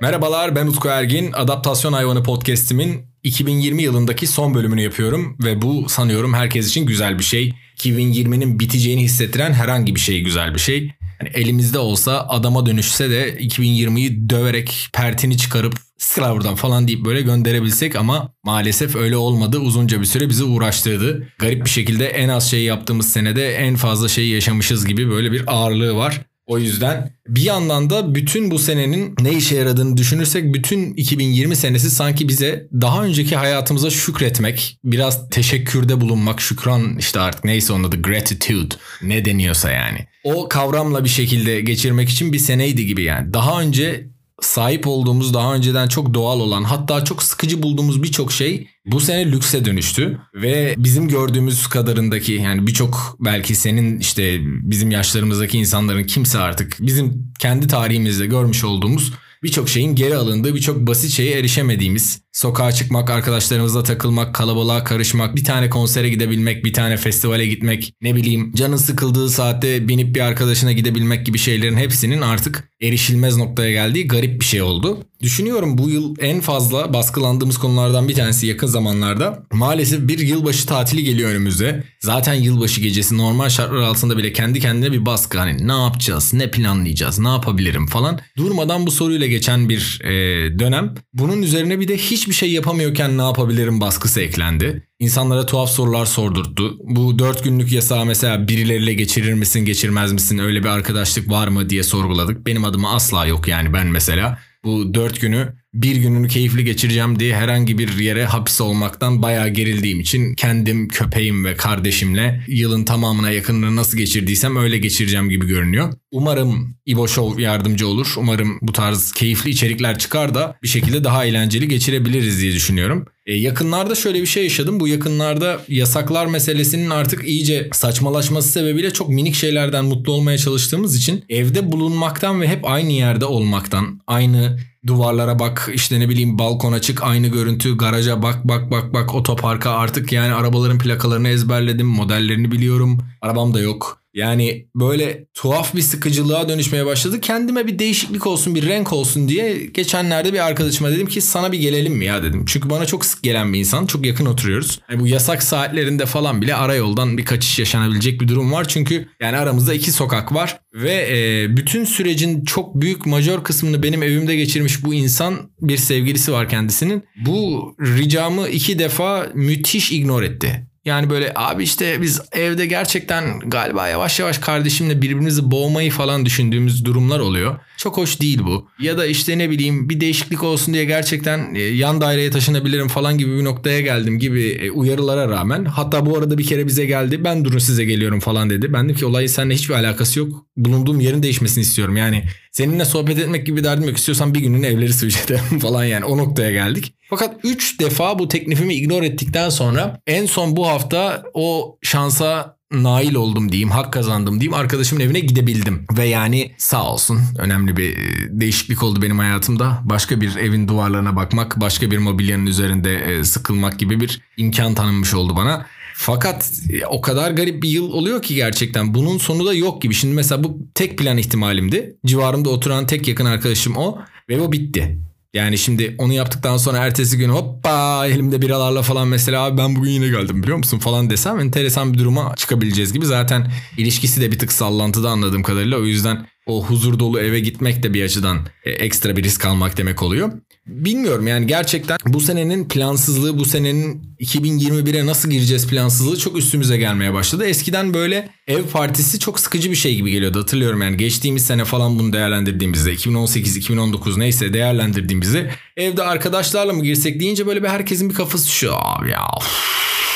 Merhabalar ben Utku Ergin. Adaptasyon Hayvanı podcast'imin 2020 yılındaki son bölümünü yapıyorum ve bu sanıyorum herkes için güzel bir şey. 2020'nin biteceğini hissettiren herhangi bir şey güzel bir şey. Yani elimizde olsa adama dönüşse de 2020'yi döverek pertini çıkarıp sıra buradan falan deyip böyle gönderebilsek ama maalesef öyle olmadı. Uzunca bir süre bizi uğraştırdı. Garip bir şekilde en az şey yaptığımız senede en fazla şeyi yaşamışız gibi böyle bir ağırlığı var. O yüzden bir yandan da bütün bu senenin ne işe yaradığını düşünürsek bütün 2020 senesi sanki bize daha önceki hayatımıza şükretmek, biraz teşekkürde bulunmak, şükran işte artık neyse onun adı gratitude ne deniyorsa yani. O kavramla bir şekilde geçirmek için bir seneydi gibi yani. Daha önce sahip olduğumuz daha önceden çok doğal olan hatta çok sıkıcı bulduğumuz birçok şey bu sene lükse dönüştü. Ve bizim gördüğümüz kadarındaki yani birçok belki senin işte bizim yaşlarımızdaki insanların kimse artık bizim kendi tarihimizde görmüş olduğumuz birçok şeyin geri alındığı, birçok basit şeye erişemediğimiz, sokağa çıkmak, arkadaşlarımızla takılmak, kalabalığa karışmak, bir tane konsere gidebilmek, bir tane festivale gitmek, ne bileyim canın sıkıldığı saatte binip bir arkadaşına gidebilmek gibi şeylerin hepsinin artık erişilmez noktaya geldiği garip bir şey oldu. Düşünüyorum bu yıl en fazla baskılandığımız konulardan bir tanesi yakın zamanlarda maalesef bir yılbaşı tatili geliyor önümüze. Zaten yılbaşı gecesi normal şartlar altında bile kendi kendine bir baskı hani ne yapacağız, ne planlayacağız, ne yapabilirim falan. Durmadan bu soruyla geçen bir e, dönem. Bunun üzerine bir de hiçbir şey yapamıyorken ne yapabilirim baskısı eklendi. İnsanlara tuhaf sorular sordurttu. Bu dört günlük yasağı mesela birileriyle geçirir misin geçirmez misin öyle bir arkadaşlık var mı diye sorguladık. Benim adıma asla yok yani ben mesela bu dört günü bir gününü keyifli geçireceğim diye herhangi bir yere hapis olmaktan bayağı gerildiğim için kendim, köpeğim ve kardeşimle yılın tamamına yakınını nasıl geçirdiysem öyle geçireceğim gibi görünüyor. Umarım İbo Show yardımcı olur. Umarım bu tarz keyifli içerikler çıkar da bir şekilde daha eğlenceli geçirebiliriz diye düşünüyorum. E, yakınlarda şöyle bir şey yaşadım. Bu yakınlarda yasaklar meselesinin artık iyice saçmalaşması sebebiyle çok minik şeylerden mutlu olmaya çalıştığımız için evde bulunmaktan ve hep aynı yerde olmaktan, aynı duvarlara bak işte ne bileyim balkona çık aynı görüntü garaja bak bak bak bak otoparka artık yani arabaların plakalarını ezberledim modellerini biliyorum arabam da yok yani böyle tuhaf bir sıkıcılığa dönüşmeye başladı. Kendime bir değişiklik olsun, bir renk olsun diye geçenlerde bir arkadaşıma dedim ki sana bir gelelim mi ya dedim. Çünkü bana çok sık gelen bir insan. Çok yakın oturuyoruz. Yani bu yasak saatlerinde falan bile ara yoldan bir kaçış yaşanabilecek bir durum var. Çünkü yani aramızda iki sokak var ve e, bütün sürecin çok büyük majör kısmını benim evimde geçirmiş bu insan bir sevgilisi var kendisinin. Bu ricamı iki defa müthiş ignore etti. Yani böyle abi işte biz evde gerçekten galiba yavaş yavaş kardeşimle birbirimizi boğmayı falan düşündüğümüz durumlar oluyor. Çok hoş değil bu. Ya da işte ne bileyim bir değişiklik olsun diye gerçekten e, yan daireye taşınabilirim falan gibi bir noktaya geldim gibi e, uyarılara rağmen. Hatta bu arada bir kere bize geldi ben durun size geliyorum falan dedi. Ben dedim ki olayın seninle hiçbir alakası yok. Bulunduğum yerin değişmesini istiyorum. Yani seninle sohbet etmek gibi derdim yok. İstiyorsan bir günün evleri switch falan yani o noktaya geldik. Fakat 3 defa bu teklifimi ignore ettikten sonra en son bu hafta o şansa nail oldum diyeyim, hak kazandım diyeyim. Arkadaşımın evine gidebildim. Ve yani sağ olsun önemli bir e, değişiklik oldu benim hayatımda. Başka bir evin duvarlarına bakmak, başka bir mobilyanın üzerinde e, sıkılmak gibi bir imkan tanınmış oldu bana. Fakat o kadar garip bir yıl oluyor ki gerçekten bunun sonu da yok gibi. Şimdi mesela bu tek plan ihtimalimdi. Civarımda oturan tek yakın arkadaşım o ve o bitti. Yani şimdi onu yaptıktan sonra ertesi gün hoppa elimde biralarla falan mesela abi ben bugün yine geldim biliyor musun falan desem enteresan bir duruma çıkabileceğiz gibi. Zaten ilişkisi de bir tık sallantıda anladığım kadarıyla o yüzden o huzur dolu eve gitmek de bir açıdan e, ekstra bir risk almak demek oluyor. Bilmiyorum yani gerçekten bu senenin plansızlığı, bu senenin 2021'e nasıl gireceğiz plansızlığı çok üstümüze gelmeye başladı. Eskiden böyle ev partisi çok sıkıcı bir şey gibi geliyordu hatırlıyorum yani geçtiğimiz sene falan bunu değerlendirdiğimizde 2018-2019 neyse değerlendirdiğimizde evde arkadaşlarla mı girsek deyince böyle bir herkesin bir kafası şu abi ya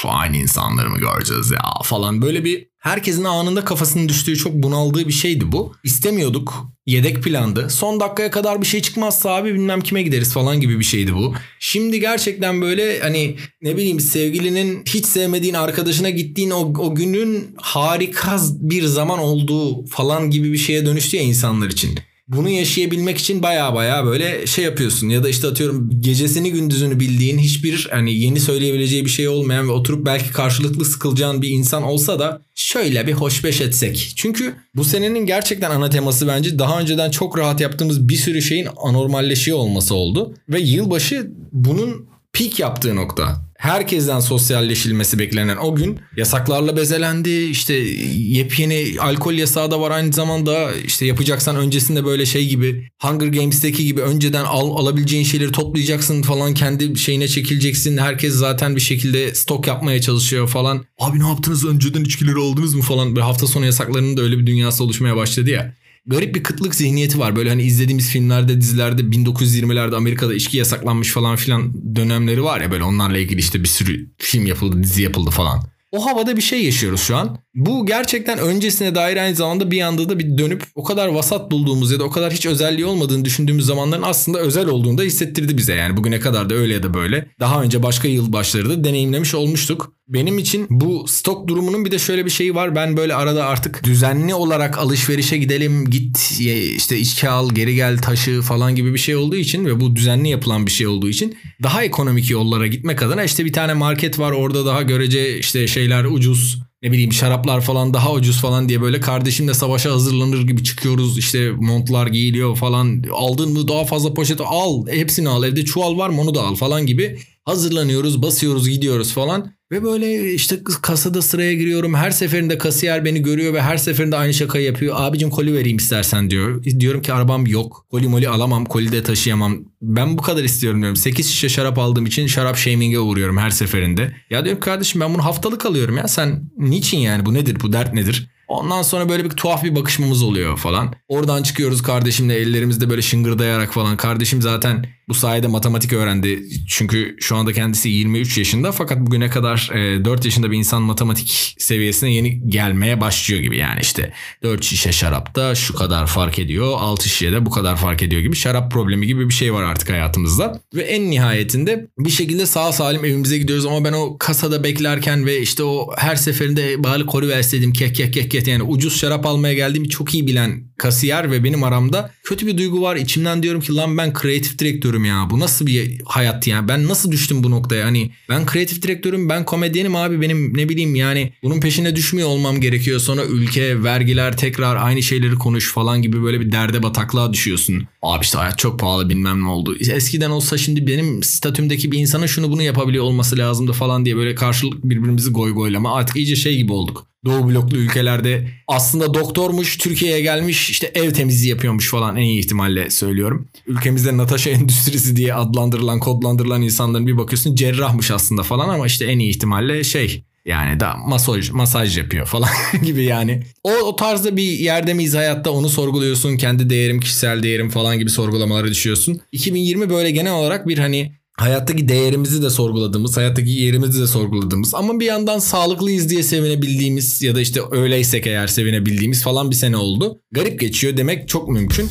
aynı insanları mı göreceğiz ya falan böyle bir herkesin anında kafasının düştüğü çok bunaldığı bir şeydi bu. İstemiyorduk. Yedek plandı. Son dakikaya kadar bir şey çıkmazsa abi bilmem kime gideriz falan gibi bir şeydi bu. Şimdi gerçekten böyle hani ne bileyim sevgilinin hiç sevmediğin arkadaşına gittiğin o, o günün harika bir zaman olduğu falan gibi bir şeye dönüştü ya insanlar için bunu yaşayabilmek için baya baya böyle şey yapıyorsun. Ya da işte atıyorum gecesini gündüzünü bildiğin hiçbir hani yeni söyleyebileceği bir şey olmayan ve oturup belki karşılıklı sıkılacağın bir insan olsa da şöyle bir hoşbeş etsek. Çünkü bu senenin gerçekten ana teması bence daha önceden çok rahat yaptığımız bir sürü şeyin anormalleşiyor olması oldu. Ve yılbaşı bunun peak yaptığı nokta herkesten sosyalleşilmesi beklenen o gün yasaklarla bezelendi. İşte yepyeni alkol yasağı da var aynı zamanda. işte yapacaksan öncesinde böyle şey gibi Hunger Games'teki gibi önceden al, alabileceğin şeyleri toplayacaksın falan kendi şeyine çekileceksin. Herkes zaten bir şekilde stok yapmaya çalışıyor falan. Abi ne yaptınız önceden içkileri aldınız mı falan. Böyle hafta sonu yasaklarının da öyle bir dünyası oluşmaya başladı ya garip bir kıtlık zihniyeti var. Böyle hani izlediğimiz filmlerde, dizilerde 1920'lerde Amerika'da içki yasaklanmış falan filan dönemleri var ya böyle onlarla ilgili işte bir sürü film yapıldı, dizi yapıldı falan. O havada bir şey yaşıyoruz şu an. Bu gerçekten öncesine dair aynı zamanda bir anda da bir dönüp o kadar vasat bulduğumuz ya da o kadar hiç özelliği olmadığını düşündüğümüz zamanların aslında özel olduğunu da hissettirdi bize. Yani bugüne kadar da öyle ya da böyle. Daha önce başka yılbaşları da deneyimlemiş olmuştuk. Benim için bu stok durumunun bir de şöyle bir şeyi var. Ben böyle arada artık düzenli olarak alışverişe gidelim git işte içki al geri gel taşı falan gibi bir şey olduğu için ve bu düzenli yapılan bir şey olduğu için daha ekonomik yollara gitmek adına işte bir tane market var orada daha görece işte şeyler ucuz ne bileyim şaraplar falan daha ucuz falan diye böyle kardeşimle savaşa hazırlanır gibi çıkıyoruz. işte montlar giyiliyor falan. Aldın mı daha fazla poşet al. Hepsini al. Evde çuval var mı onu da al falan gibi. Hazırlanıyoruz, basıyoruz, gidiyoruz falan. Ve böyle işte kasada sıraya giriyorum. Her seferinde kasiyer beni görüyor ve her seferinde aynı şakayı yapıyor. Abicim koli vereyim istersen diyor. Diyorum ki arabam yok. Koli moli alamam. Koli de taşıyamam. Ben bu kadar istiyorum diyorum. 8 şişe şarap aldığım için şarap shaming'e uğruyorum her seferinde. Ya diyorum kardeşim ben bunu haftalık alıyorum ya. Sen niçin yani bu nedir? Bu dert nedir? Ondan sonra böyle bir tuhaf bir bakışmamız oluyor falan. Oradan çıkıyoruz kardeşimle ellerimizde böyle şıngırdayarak falan. Kardeşim zaten bu sayede matematik öğrendi. Çünkü şu anda kendisi 23 yaşında fakat bugüne kadar 4 e, yaşında bir insan matematik seviyesine yeni gelmeye başlıyor gibi. Yani işte 4 şişe şarapta şu kadar fark ediyor. 6 şişede bu kadar fark ediyor gibi şarap problemi gibi bir şey var artık hayatımızda. Ve en nihayetinde bir şekilde sağ salim evimize gidiyoruz ama ben o kasada beklerken ve işte o her seferinde bari koru verseydim kek kek kek kek yani ucuz şarap almaya geldiğimi çok iyi bilen kasiyer ve benim aramda kötü bir duygu var. İçimden diyorum ki lan ben kreatif direktörüm ya. Bu nasıl bir hayat ya? Ben nasıl düştüm bu noktaya? Hani ben kreatif direktörüm, ben komedyenim abi. Benim ne bileyim yani bunun peşine düşmüyor olmam gerekiyor. Sonra ülke, vergiler tekrar aynı şeyleri konuş falan gibi böyle bir derde bataklığa düşüyorsun. Abi işte hayat çok pahalı bilmem ne oldu. Eskiden olsa şimdi benim statümdeki bir insana şunu bunu yapabiliyor olması lazımdı falan diye böyle karşılık birbirimizi goy goylama. Artık iyice şey gibi olduk. Doğu bloklu ülkelerde aslında doktormuş Türkiye'ye gelmiş işte ev temizliği yapıyormuş falan en iyi ihtimalle söylüyorum. Ülkemizde Natasha endüstrisi diye adlandırılan kodlandırılan insanların bir bakıyorsun cerrahmış aslında falan ama işte en iyi ihtimalle şey yani da masaj masaj yapıyor falan gibi yani. O, o tarzda bir yerde miyiz hayatta onu sorguluyorsun. Kendi değerim, kişisel değerim falan gibi sorgulamalara düşüyorsun. 2020 böyle genel olarak bir hani hayattaki değerimizi de sorguladığımız, hayattaki yerimizi de sorguladığımız ama bir yandan sağlıklıyız diye sevinebildiğimiz ya da işte öyleysek eğer sevinebildiğimiz falan bir sene oldu. Garip geçiyor demek çok mümkün.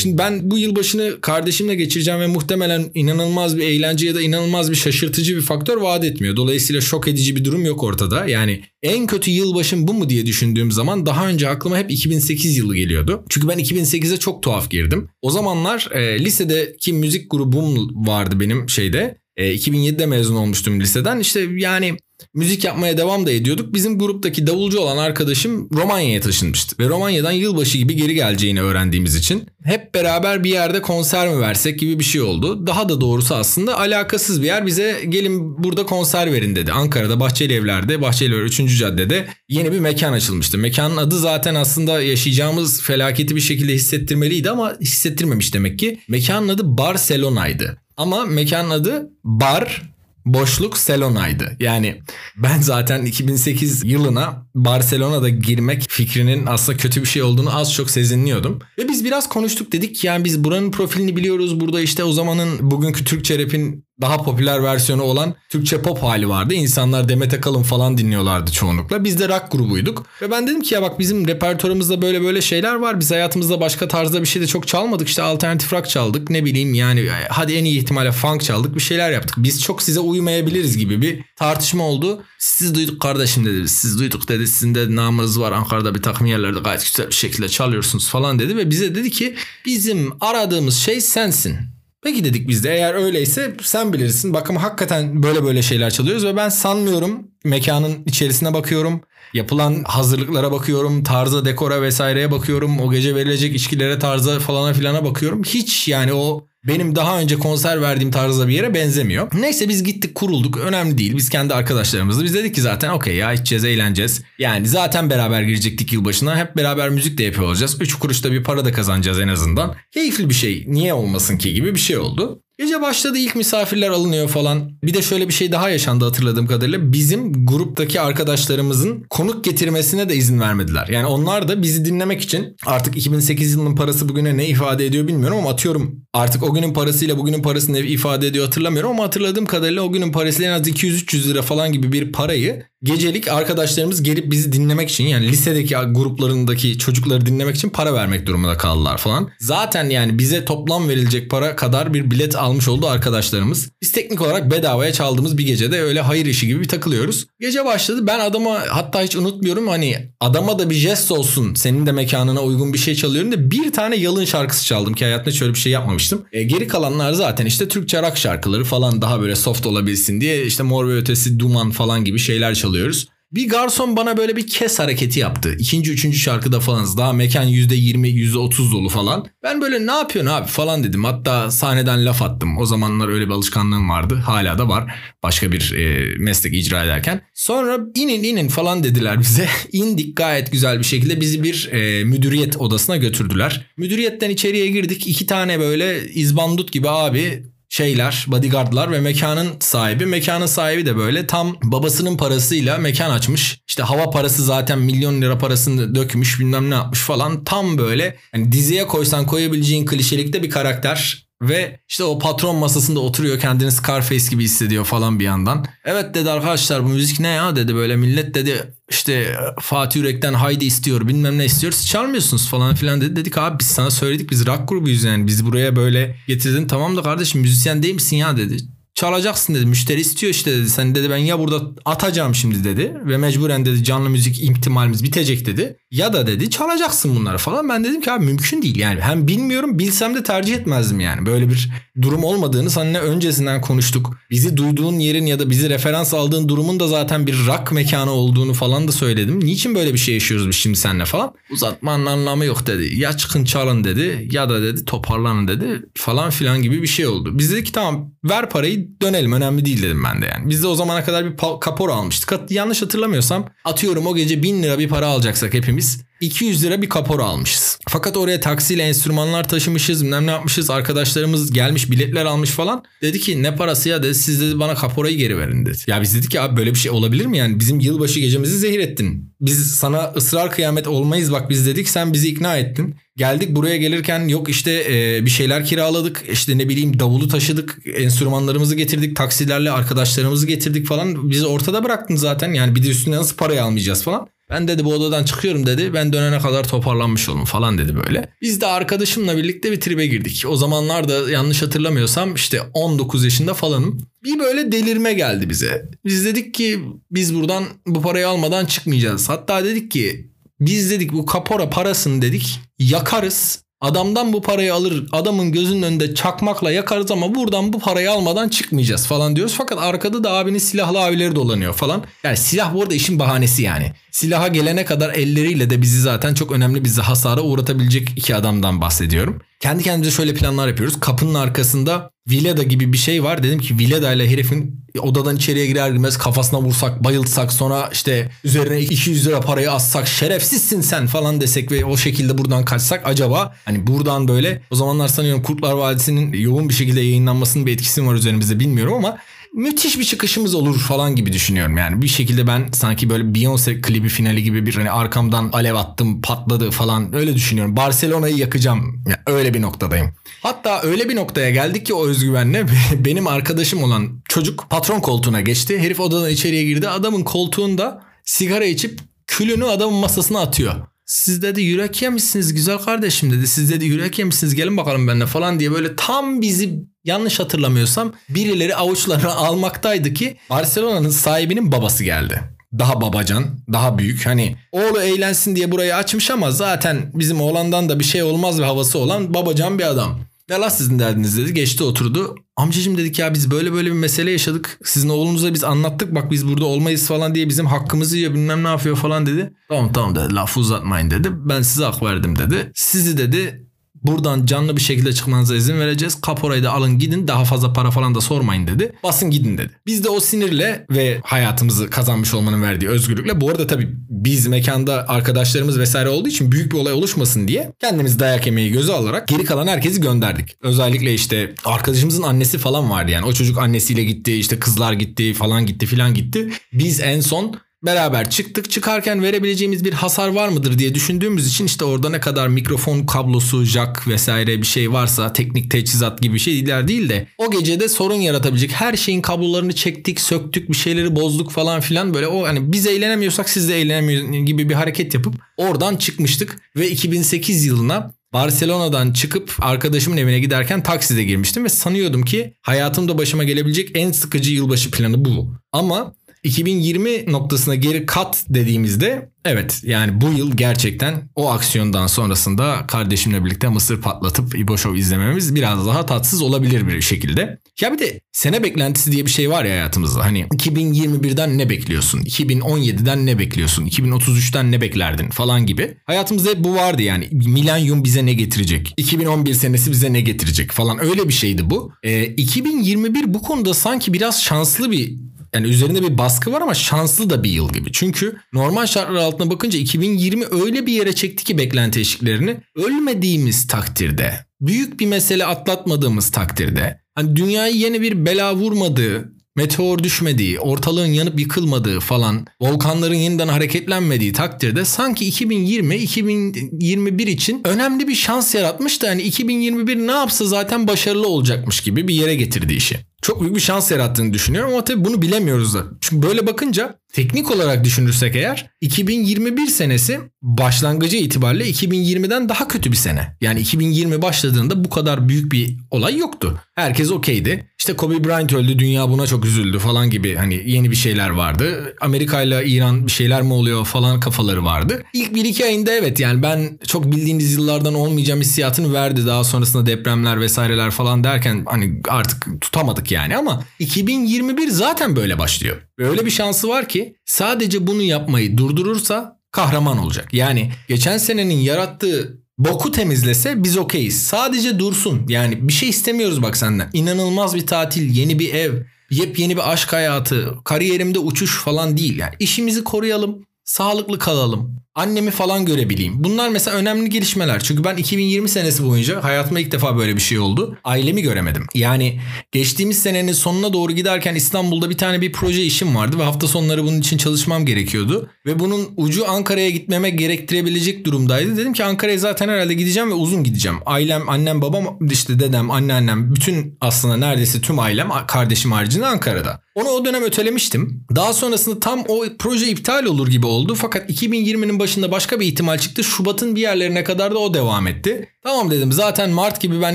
Şimdi ben bu yılbaşını kardeşimle geçireceğim ve muhtemelen inanılmaz bir eğlence ya da inanılmaz bir şaşırtıcı bir faktör vaat etmiyor. Dolayısıyla şok edici bir durum yok ortada. Yani en kötü yılbaşım bu mu diye düşündüğüm zaman daha önce aklıma hep 2008 yılı geliyordu. Çünkü ben 2008'e çok tuhaf girdim. O zamanlar e, lisedeki müzik grubum vardı benim şeyde. E, 2007'de mezun olmuştum liseden. İşte yani müzik yapmaya devam da ediyorduk. Bizim gruptaki davulcu olan arkadaşım Romanya'ya taşınmıştı. Ve Romanya'dan yılbaşı gibi geri geleceğini öğrendiğimiz için hep beraber bir yerde konser mi versek gibi bir şey oldu. Daha da doğrusu aslında alakasız bir yer bize gelin burada konser verin dedi. Ankara'da Bahçeli Evler'de, Bahçeli Evler 3. Caddede yeni bir mekan açılmıştı. Mekanın adı zaten aslında yaşayacağımız felaketi bir şekilde hissettirmeliydi ama hissettirmemiş demek ki. Mekanın adı Barcelona'ydı. Ama mekanın adı Bar boşluk Selona'ydı. Yani ben zaten 2008 yılına Barcelona'da girmek fikrinin aslında kötü bir şey olduğunu az çok sezinliyordum. Ve biz biraz konuştuk dedik yani biz buranın profilini biliyoruz. Burada işte o zamanın bugünkü Türkçe rap'in daha popüler versiyonu olan Türkçe pop hali vardı. İnsanlar Demet Akalın falan dinliyorlardı çoğunlukla. Biz de rock grubuyduk. Ve ben dedim ki ya bak bizim repertuarımızda böyle böyle şeyler var. Biz hayatımızda başka tarzda bir şey de çok çalmadık. İşte alternatif rock çaldık. Ne bileyim yani hadi en iyi ihtimalle funk çaldık. Bir şeyler yaptık. Biz çok size uymayabiliriz gibi bir tartışma oldu. Siz duyduk kardeşim dedi. Siz duyduk dedi. Sizin de namınız var. Ankara'da bir takım yerlerde gayet güzel bir şekilde çalıyorsunuz falan dedi. Ve bize dedi ki bizim aradığımız şey sensin. Peki dedik biz de eğer öyleyse sen bilirsin. Bakın hakikaten böyle böyle şeyler çalıyoruz ve ben sanmıyorum mekanın içerisine bakıyorum. Yapılan hazırlıklara bakıyorum. Tarza, dekora vesaireye bakıyorum. O gece verilecek içkilere, tarza falana filana bakıyorum. Hiç yani o benim daha önce konser verdiğim tarzda bir yere benzemiyor. Neyse biz gittik kurulduk. Önemli değil. Biz kendi arkadaşlarımızla biz dedik ki zaten okey ya içeceğiz eğleneceğiz. Yani zaten beraber girecektik yılbaşına. Hep beraber müzik de yapıyor olacağız. 3 kuruşta bir para da kazanacağız en azından. Keyifli bir şey. Niye olmasın ki gibi bir şey oldu. Gece başladı ilk misafirler alınıyor falan. Bir de şöyle bir şey daha yaşandı hatırladığım kadarıyla. Bizim gruptaki arkadaşlarımızın konuk getirmesine de izin vermediler. Yani onlar da bizi dinlemek için artık 2008 yılının parası bugüne ne ifade ediyor bilmiyorum ama atıyorum artık o günün parasıyla bugünün parası ne ifade ediyor hatırlamıyorum ama hatırladığım kadarıyla o günün parasıyla en az 200-300 lira falan gibi bir parayı gecelik arkadaşlarımız gelip bizi dinlemek için yani lisedeki gruplarındaki çocukları dinlemek için para vermek durumunda kaldılar falan. Zaten yani bize toplam verilecek para kadar bir bilet almış oldu arkadaşlarımız. Biz teknik olarak bedavaya çaldığımız bir gecede öyle hayır işi gibi bir takılıyoruz. Gece başladı. Ben adama hatta hiç unutmuyorum hani adama da bir jest olsun. Senin de mekanına uygun bir şey çalıyorum da bir tane yalın şarkısı çaldım ki hayatımda şöyle bir şey yapmamıştım. E, geri kalanlar zaten işte Türkçe rock şarkıları falan daha böyle soft olabilsin diye işte Mor ve Ötesi, Duman falan gibi şeyler çalıyorum çalıyoruz. Bir garson bana böyle bir kes hareketi yaptı. İkinci, üçüncü şarkıda falanız. Daha mekan %20, %30 dolu falan. Ben böyle ne yapıyorsun abi falan dedim. Hatta sahneden laf attım. O zamanlar öyle bir alışkanlığım vardı. Hala da var. Başka bir e, meslek icra ederken. Sonra inin inin falan dediler bize. İndik gayet güzel bir şekilde. Bizi bir e, müdüriyet odasına götürdüler. Müdüriyetten içeriye girdik. İki tane böyle izbandut gibi abi şeyler, bodyguardlar ve mekanın sahibi. Mekanın sahibi de böyle tam babasının parasıyla mekan açmış. İşte hava parası zaten milyon lira parasını dökmüş bilmem ne yapmış falan. Tam böyle hani diziye koysan koyabileceğin klişelikte bir karakter. Ve işte o patron masasında oturuyor kendini Scarface gibi hissediyor falan bir yandan. Evet dedi arkadaşlar bu müzik ne ya dedi böyle. Millet dedi işte Fatih Yürek'ten haydi istiyor bilmem ne istiyor. Siz çalmıyorsunuz falan filan dedi. Dedik abi biz sana söyledik biz rock grubuyuz yani. Bizi buraya böyle getirdin. Tamam da kardeşim müzisyen değil misin ya dedi çalacaksın dedi. Müşteri istiyor işte dedi. Sen dedi ben ya burada atacağım şimdi dedi. Ve mecburen dedi canlı müzik ihtimalimiz bitecek dedi. Ya da dedi çalacaksın bunları falan. Ben dedim ki abi mümkün değil yani. Hem bilmiyorum bilsem de tercih etmezdim yani. Böyle bir durum olmadığını seninle öncesinden konuştuk. Bizi duyduğun yerin ya da bizi referans aldığın durumun da zaten bir rock mekanı olduğunu falan da söyledim. Niçin böyle bir şey yaşıyoruz biz şimdi seninle falan? Uzatmanın anlamı yok dedi. Ya çıkın çalın dedi ya da dedi toparlanın dedi falan filan gibi bir şey oldu. Biz dedik ki tamam ver parayı dönelim önemli değil dedim ben de yani. Biz de o zamana kadar bir kapora almıştık. Yanlış hatırlamıyorsam atıyorum o gece 1000 lira bir para alacaksak hepimiz 200 lira bir kapora almışız. Fakat oraya taksiyle enstrümanlar taşımışız, bilmem ne yapmışız. Arkadaşlarımız gelmiş biletler almış falan. Dedi ki ne parası ya dedi siz dedi bana kaporayı geri verin dedi. Ya biz dedik ki abi böyle bir şey olabilir mi yani? Bizim yılbaşı gecemizi zehir ettin. Biz sana ısrar kıyamet olmayız bak biz dedik sen bizi ikna ettin. Geldik buraya gelirken yok işte e, bir şeyler kiraladık. işte ne bileyim davulu taşıdık. Enstrümanlarımızı getirdik. Taksilerle arkadaşlarımızı getirdik falan. Bizi ortada bıraktın zaten. Yani bir de üstüne nasıl parayı almayacağız falan. Ben dedi bu odadan çıkıyorum dedi. Ben dönene kadar toparlanmış olun falan dedi böyle. Biz de arkadaşımla birlikte bir tribe girdik. O zamanlar da yanlış hatırlamıyorsam işte 19 yaşında falanım. Bir böyle delirme geldi bize. Biz dedik ki biz buradan bu parayı almadan çıkmayacağız. Hatta dedik ki biz dedik bu kapora parasını dedik yakarız. Adamdan bu parayı alır adamın gözünün önünde çakmakla yakarız ama buradan bu parayı almadan çıkmayacağız falan diyoruz. Fakat arkada da abinin silahlı abileri dolanıyor falan. Yani silah bu arada işin bahanesi yani. Silaha gelene kadar elleriyle de bizi zaten çok önemli bizi hasara uğratabilecek iki adamdan bahsediyorum. Kendi kendimize şöyle planlar yapıyoruz. Kapının arkasında Vileda gibi bir şey var. Dedim ki Vileda ile herifin odadan içeriye girer girmez kafasına vursak, bayıltsak sonra işte üzerine 200 lira parayı assak şerefsizsin sen falan desek ve o şekilde buradan kaçsak acaba hani buradan böyle o zamanlar sanıyorum Kurtlar Vadisi'nin yoğun bir şekilde yayınlanmasının bir etkisi var üzerimizde bilmiyorum ama müthiş bir çıkışımız olur falan gibi düşünüyorum. Yani bir şekilde ben sanki böyle Beyoncé klibi finali gibi bir hani arkamdan alev attım patladı falan öyle düşünüyorum. Barcelona'yı yakacağım. Yani öyle bir noktadayım. Hatta öyle bir noktaya geldik ki o özgüvenle benim arkadaşım olan çocuk patron koltuğuna geçti. Herif odadan içeriye girdi. Adamın koltuğunda sigara içip külünü adamın masasına atıyor. Siz dedi yürek yemişsiniz güzel kardeşim dedi. Siz dedi yürek yemişsiniz gelin bakalım benimle falan diye böyle tam bizi yanlış hatırlamıyorsam birileri avuçlarına almaktaydı ki Barcelona'nın sahibinin babası geldi. Daha babacan, daha büyük. Hani oğlu eğlensin diye burayı açmış ama zaten bizim oğlandan da bir şey olmaz ve havası olan babacan bir adam. Ne la sizin derdiniz dedi. Geçti oturdu. Amcacım dedik ya biz böyle böyle bir mesele yaşadık. Sizin oğlunuza biz anlattık bak biz burada olmayız falan diye bizim hakkımızı yiyor bilmem ne yapıyor falan dedi. Tamam tamam dedi lafı uzatmayın dedi. Ben size hak verdim dedi. Sizi dedi Buradan canlı bir şekilde çıkmanıza izin vereceğiz. Kaporayı da alın gidin daha fazla para falan da sormayın dedi. Basın gidin dedi. Biz de o sinirle ve hayatımızı kazanmış olmanın verdiği özgürlükle bu arada tabii biz mekanda arkadaşlarımız vesaire olduğu için büyük bir olay oluşmasın diye kendimiz dayak yemeyi göze alarak geri kalan herkesi gönderdik. Özellikle işte arkadaşımızın annesi falan vardı yani. O çocuk annesiyle gitti işte kızlar gitti falan gitti filan gitti. Biz en son beraber çıktık. Çıkarken verebileceğimiz bir hasar var mıdır diye düşündüğümüz için işte orada ne kadar mikrofon kablosu, jack vesaire bir şey varsa teknik teçhizat gibi şeyler değil de o gecede sorun yaratabilecek her şeyin kablolarını çektik, söktük, bir şeyleri bozduk falan filan böyle o hani biz eğlenemiyorsak siz de eğlenemiyorsunuz gibi bir hareket yapıp oradan çıkmıştık ve 2008 yılına Barcelona'dan çıkıp arkadaşımın evine giderken takside girmiştim ve sanıyordum ki hayatımda başıma gelebilecek en sıkıcı yılbaşı planı bu. Ama 2020 noktasına geri kat dediğimizde evet yani bu yıl gerçekten o aksiyondan sonrasında kardeşimle birlikte mısır patlatıp İbo Show izlememiz biraz daha tatsız olabilir bir şekilde. Ya bir de sene beklentisi diye bir şey var ya hayatımızda. Hani 2021'den ne bekliyorsun? 2017'den ne bekliyorsun? 2033'ten ne beklerdin falan gibi. Hayatımızda hep bu vardı yani. Milenyum bize ne getirecek? 2011 senesi bize ne getirecek falan öyle bir şeydi bu. Ee, 2021 bu konuda sanki biraz şanslı bir yani üzerinde bir baskı var ama şanslı da bir yıl gibi. Çünkü normal şartlar altına bakınca 2020 öyle bir yere çekti ki beklenti eşiklerini. Ölmediğimiz takdirde, büyük bir mesele atlatmadığımız takdirde, hani dünyayı yeni bir bela vurmadığı, meteor düşmediği, ortalığın yanıp yıkılmadığı falan, volkanların yeniden hareketlenmediği takdirde sanki 2020 2021 için önemli bir şans yaratmış da hani 2021 ne yapsa zaten başarılı olacakmış gibi bir yere getirdi işi çok büyük bir şans yarattığını düşünüyorum ama tabii bunu bilemiyoruz da. Çünkü böyle bakınca teknik olarak düşünürsek eğer 2021 senesi başlangıcı itibariyle 2020'den daha kötü bir sene. Yani 2020 başladığında bu kadar büyük bir olay yoktu. Herkes okeydi. İşte Kobe Bryant öldü dünya buna çok üzüldü falan gibi hani yeni bir şeyler vardı. Amerika ile İran bir şeyler mi oluyor falan kafaları vardı. İlk 1-2 ayında evet yani ben çok bildiğimiz yıllardan olmayacağım hissiyatını verdi. Daha sonrasında depremler vesaireler falan derken hani artık tutamadık yani ama 2021 zaten böyle başlıyor. Ve öyle bir şansı var ki sadece bunu yapmayı durdurursa kahraman olacak. Yani geçen senenin yarattığı boku temizlese biz okeyiz. Sadece dursun. Yani bir şey istemiyoruz bak senden. İnanılmaz bir tatil, yeni bir ev, yepyeni bir aşk hayatı, kariyerimde uçuş falan değil. Yani işimizi koruyalım, sağlıklı kalalım. Annemi falan görebileyim. Bunlar mesela önemli gelişmeler. Çünkü ben 2020 senesi boyunca hayatımda ilk defa böyle bir şey oldu. Ailemi göremedim. Yani geçtiğimiz senenin sonuna doğru giderken İstanbul'da bir tane bir proje işim vardı ve hafta sonları bunun için çalışmam gerekiyordu. Ve bunun ucu Ankara'ya gitmeme gerektirebilecek durumdaydı. Dedim ki Ankara'ya zaten herhalde gideceğim ve uzun gideceğim. Ailem, annem, babam, işte dedem, anneannem, bütün aslında neredeyse tüm ailem kardeşim haricinde Ankara'da. Onu o dönem ötelemiştim. Daha sonrasında tam o proje iptal olur gibi oldu. Fakat 2020'nin başında başka bir ihtimal çıktı. Şubat'ın bir yerlerine kadar da o devam etti. Tamam dedim zaten Mart gibi ben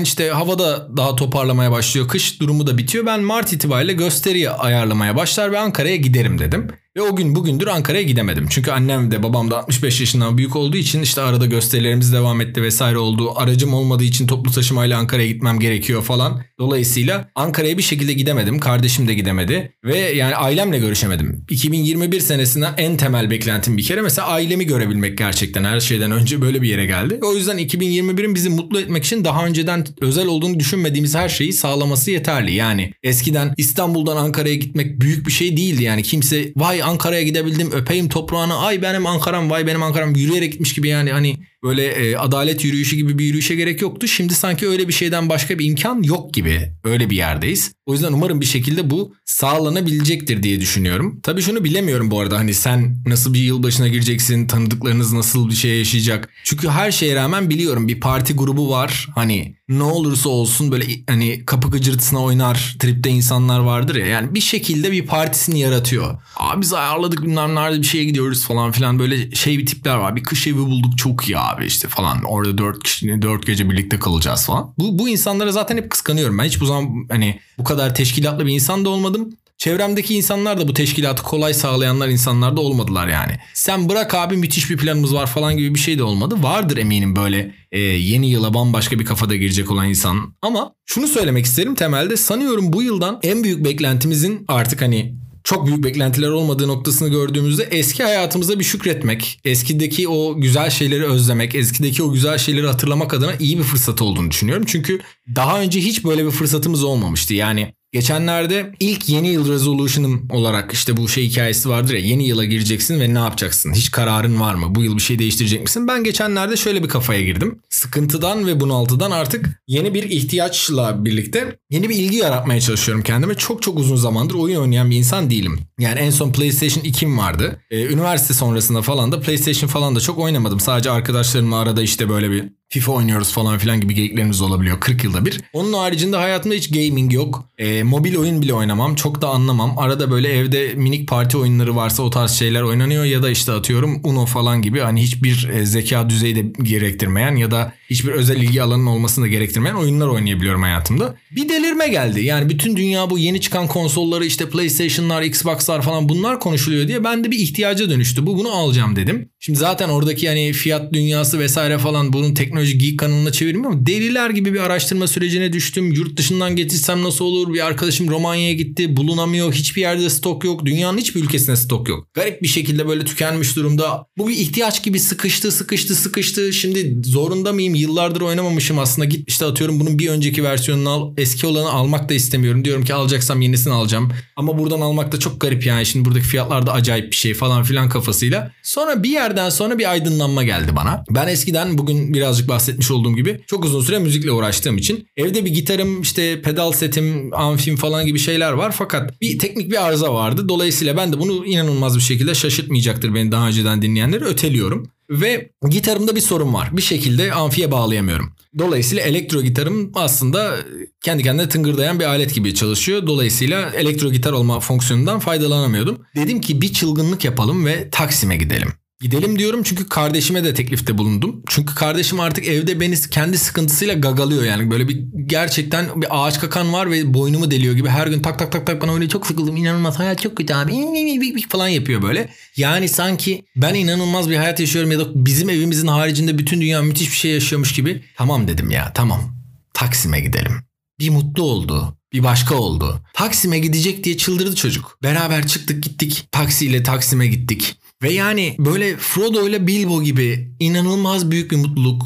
işte havada daha toparlamaya başlıyor. Kış durumu da bitiyor. Ben Mart itibariyle gösteriyi ayarlamaya başlar ve Ankara'ya giderim dedim. Ve o gün bugündür Ankara'ya gidemedim. Çünkü annem de babam da 65 yaşından büyük olduğu için işte arada gösterilerimiz devam etti vesaire oldu. Aracım olmadığı için toplu taşımayla Ankara'ya gitmem gerekiyor falan. Dolayısıyla Ankara'ya bir şekilde gidemedim. Kardeşim de gidemedi. Ve yani ailemle görüşemedim. 2021 senesinden en temel beklentim bir kere mesela ailemi görebilmek gerçekten her şeyden önce böyle bir yere geldi. O yüzden 2021'in bizi mutlu etmek için daha önceden özel olduğunu düşünmediğimiz her şeyi sağlaması yeterli. Yani eskiden İstanbul'dan Ankara'ya gitmek büyük bir şey değildi. Yani kimse vay Ankara'ya gidebildim. Öpeyim toprağını. Ay benim Ankara'm vay benim Ankara'm. Yürüyerek gitmiş gibi yani. Hani böyle e, adalet yürüyüşü gibi bir yürüyüşe gerek yoktu. Şimdi sanki öyle bir şeyden başka bir imkan yok gibi. Öyle bir yerdeyiz. O yüzden umarım bir şekilde bu sağlanabilecektir diye düşünüyorum. Tabii şunu bilemiyorum bu arada hani sen nasıl bir yılbaşına gireceksin, tanıdıklarınız nasıl bir şey yaşayacak. Çünkü her şeye rağmen biliyorum bir parti grubu var. Hani ne olursa olsun böyle hani kapı gıcırtısına oynar tripte insanlar vardır ya. Yani bir şekilde bir partisini yaratıyor. Abi biz ayarladık bilmem nerede bir şeye gidiyoruz falan filan böyle şey bir tipler var. Bir kış evi bulduk çok iyi abi işte falan. Orada dört kişi dört gece birlikte kalacağız falan. Bu, bu insanlara zaten hep kıskanıyorum. Ben hiç bu zaman hani bu kadar teşkilatlı bir insan da olmadım. Çevremdeki insanlar da bu teşkilatı kolay sağlayanlar insanlar da olmadılar yani. Sen bırak abi müthiş bir planımız var falan gibi bir şey de olmadı. Vardır eminim böyle e, yeni yıla bambaşka bir kafada girecek olan insan. Ama şunu söylemek isterim temelde sanıyorum bu yıldan en büyük beklentimizin artık hani çok büyük beklentiler olmadığı noktasını gördüğümüzde eski hayatımıza bir şükretmek, eskideki o güzel şeyleri özlemek, eskideki o güzel şeyleri hatırlamak adına iyi bir fırsat olduğunu düşünüyorum. Çünkü daha önce hiç böyle bir fırsatımız olmamıştı. Yani Geçenlerde ilk yeni yıl resolution'ım olarak işte bu şey hikayesi vardır ya yeni yıla gireceksin ve ne yapacaksın? Hiç kararın var mı? Bu yıl bir şey değiştirecek misin? Ben geçenlerde şöyle bir kafaya girdim. Sıkıntıdan ve bunaltıdan artık yeni bir ihtiyaçla birlikte yeni bir ilgi yaratmaya çalışıyorum kendime. Çok çok uzun zamandır oyun oynayan bir insan değilim. Yani en son PlayStation 2'm vardı. Ee, üniversite sonrasında falan da PlayStation falan da çok oynamadım. Sadece arkadaşlarımla arada işte böyle bir FIFA oynuyoruz falan filan gibi geyiklerimiz olabiliyor 40 yılda bir. Onun haricinde hayatımda hiç gaming yok. E, mobil oyun bile oynamam. Çok da anlamam. Arada böyle evde minik parti oyunları varsa o tarz şeyler oynanıyor ya da işte atıyorum Uno falan gibi hani hiçbir e, zeka düzeyi de gerektirmeyen ya da hiçbir özel ilgi alanının olmasını da gerektirmeyen oyunlar oynayabiliyorum hayatımda. Bir delirme geldi. Yani bütün dünya bu yeni çıkan konsolları işte PlayStation'lar, Xbox'lar falan bunlar konuşuluyor diye ben de bir ihtiyaca dönüştü. Bu bunu alacağım dedim. Şimdi zaten oradaki hani fiyat dünyası vesaire falan bunun teknoloji geek kanalına çevirmiyor ama deliler gibi bir araştırma sürecine düştüm. Yurt dışından getirsem nasıl olur? Bir arkadaşım Romanya'ya gitti. Bulunamıyor. Hiçbir yerde stok yok. Dünyanın hiçbir ülkesinde stok yok. Garip bir şekilde böyle tükenmiş durumda. Bu bir ihtiyaç gibi sıkıştı, sıkıştı, sıkıştı. Şimdi zorunda mıyım? Yıllardır oynamamışım aslında. Git işte atıyorum bunun bir önceki versiyonunu al. Eski olanı almak da istemiyorum. Diyorum ki alacaksam yenisini alacağım. Ama buradan almak da çok garip yani. Şimdi buradaki fiyatlar da acayip bir şey falan filan kafasıyla. Sonra bir yerden sonra bir aydınlanma geldi bana. Ben eskiden bugün birazcık bahsetmiş olduğum gibi çok uzun süre müzikle uğraştığım için evde bir gitarım işte pedal setim, amfim falan gibi şeyler var. Fakat bir teknik bir arıza vardı. Dolayısıyla ben de bunu inanılmaz bir şekilde şaşırtmayacaktır beni daha önceden dinleyenleri öteliyorum. Ve gitarımda bir sorun var. Bir şekilde amfiye bağlayamıyorum. Dolayısıyla elektro gitarım aslında kendi kendine tıngırdayan bir alet gibi çalışıyor. Dolayısıyla elektro gitar olma fonksiyonundan faydalanamıyordum. Dedim ki bir çılgınlık yapalım ve Taksim'e gidelim. Gidelim diyorum çünkü kardeşime de teklifte bulundum. Çünkü kardeşim artık evde beni kendi sıkıntısıyla gagalıyor yani. Böyle bir gerçekten bir ağaç kakan var ve boynumu deliyor gibi. Her gün tak tak tak tak bana öyle çok sıkıldım. İnanılmaz hayat çok kötü abi falan yapıyor böyle. Yani sanki ben inanılmaz bir hayat yaşıyorum ya da bizim evimizin haricinde bütün dünya müthiş bir şey yaşıyormuş gibi. Tamam dedim ya tamam. Taksim'e gidelim. Bir mutlu oldu. Bir başka oldu. Taksim'e gidecek diye çıldırdı çocuk. Beraber çıktık gittik. Taksiyle Taksim'e gittik. Ve yani böyle Frodo ile Bilbo gibi inanılmaz büyük bir mutluluk,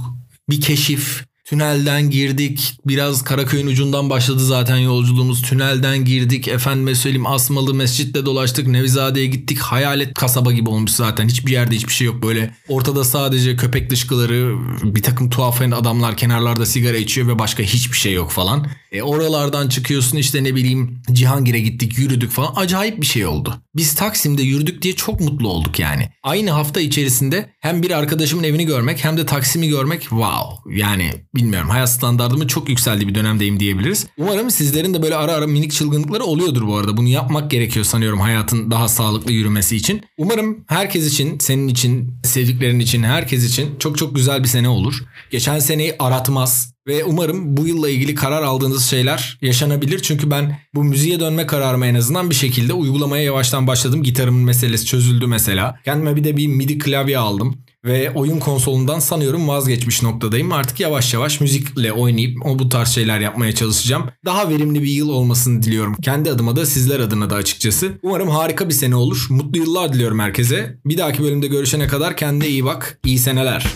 bir keşif, Tünelden girdik. Biraz Karaköy'ün ucundan başladı zaten yolculuğumuz. Tünelden girdik. Efendime söyleyeyim Asmalı Mescid'de dolaştık. Nevizade'ye gittik. Hayalet kasaba gibi olmuş zaten. Hiçbir yerde hiçbir şey yok. Böyle ortada sadece köpek dışkıları, bir takım tuhaf adamlar kenarlarda sigara içiyor ve başka hiçbir şey yok falan. E oralardan çıkıyorsun işte ne bileyim Cihangir'e gittik yürüdük falan. Acayip bir şey oldu. Biz Taksim'de yürüdük diye çok mutlu olduk yani. Aynı hafta içerisinde hem bir arkadaşımın evini görmek hem de Taksim'i görmek wow. Yani bilmiyorum hayat standartımı çok yükseldiği bir dönemdeyim diyebiliriz. Umarım sizlerin de böyle ara ara minik çılgınlıkları oluyordur bu arada. Bunu yapmak gerekiyor sanıyorum hayatın daha sağlıklı yürümesi için. Umarım herkes için, senin için, sevdiklerin için, herkes için çok çok güzel bir sene olur. Geçen seneyi aratmaz. Ve umarım bu yılla ilgili karar aldığınız şeyler yaşanabilir. Çünkü ben bu müziğe dönme kararımı en azından bir şekilde uygulamaya yavaştan başladım. Gitarımın meselesi çözüldü mesela. Kendime bir de bir MIDI klavye aldım ve oyun konsolundan sanıyorum vazgeçmiş noktadayım. Artık yavaş yavaş müzikle oynayıp o bu tarz şeyler yapmaya çalışacağım. Daha verimli bir yıl olmasını diliyorum. Kendi adıma da sizler adına da açıkçası. Umarım harika bir sene olur. Mutlu yıllar diliyorum herkese. Bir dahaki bölümde görüşene kadar kendine iyi bak. İyi seneler.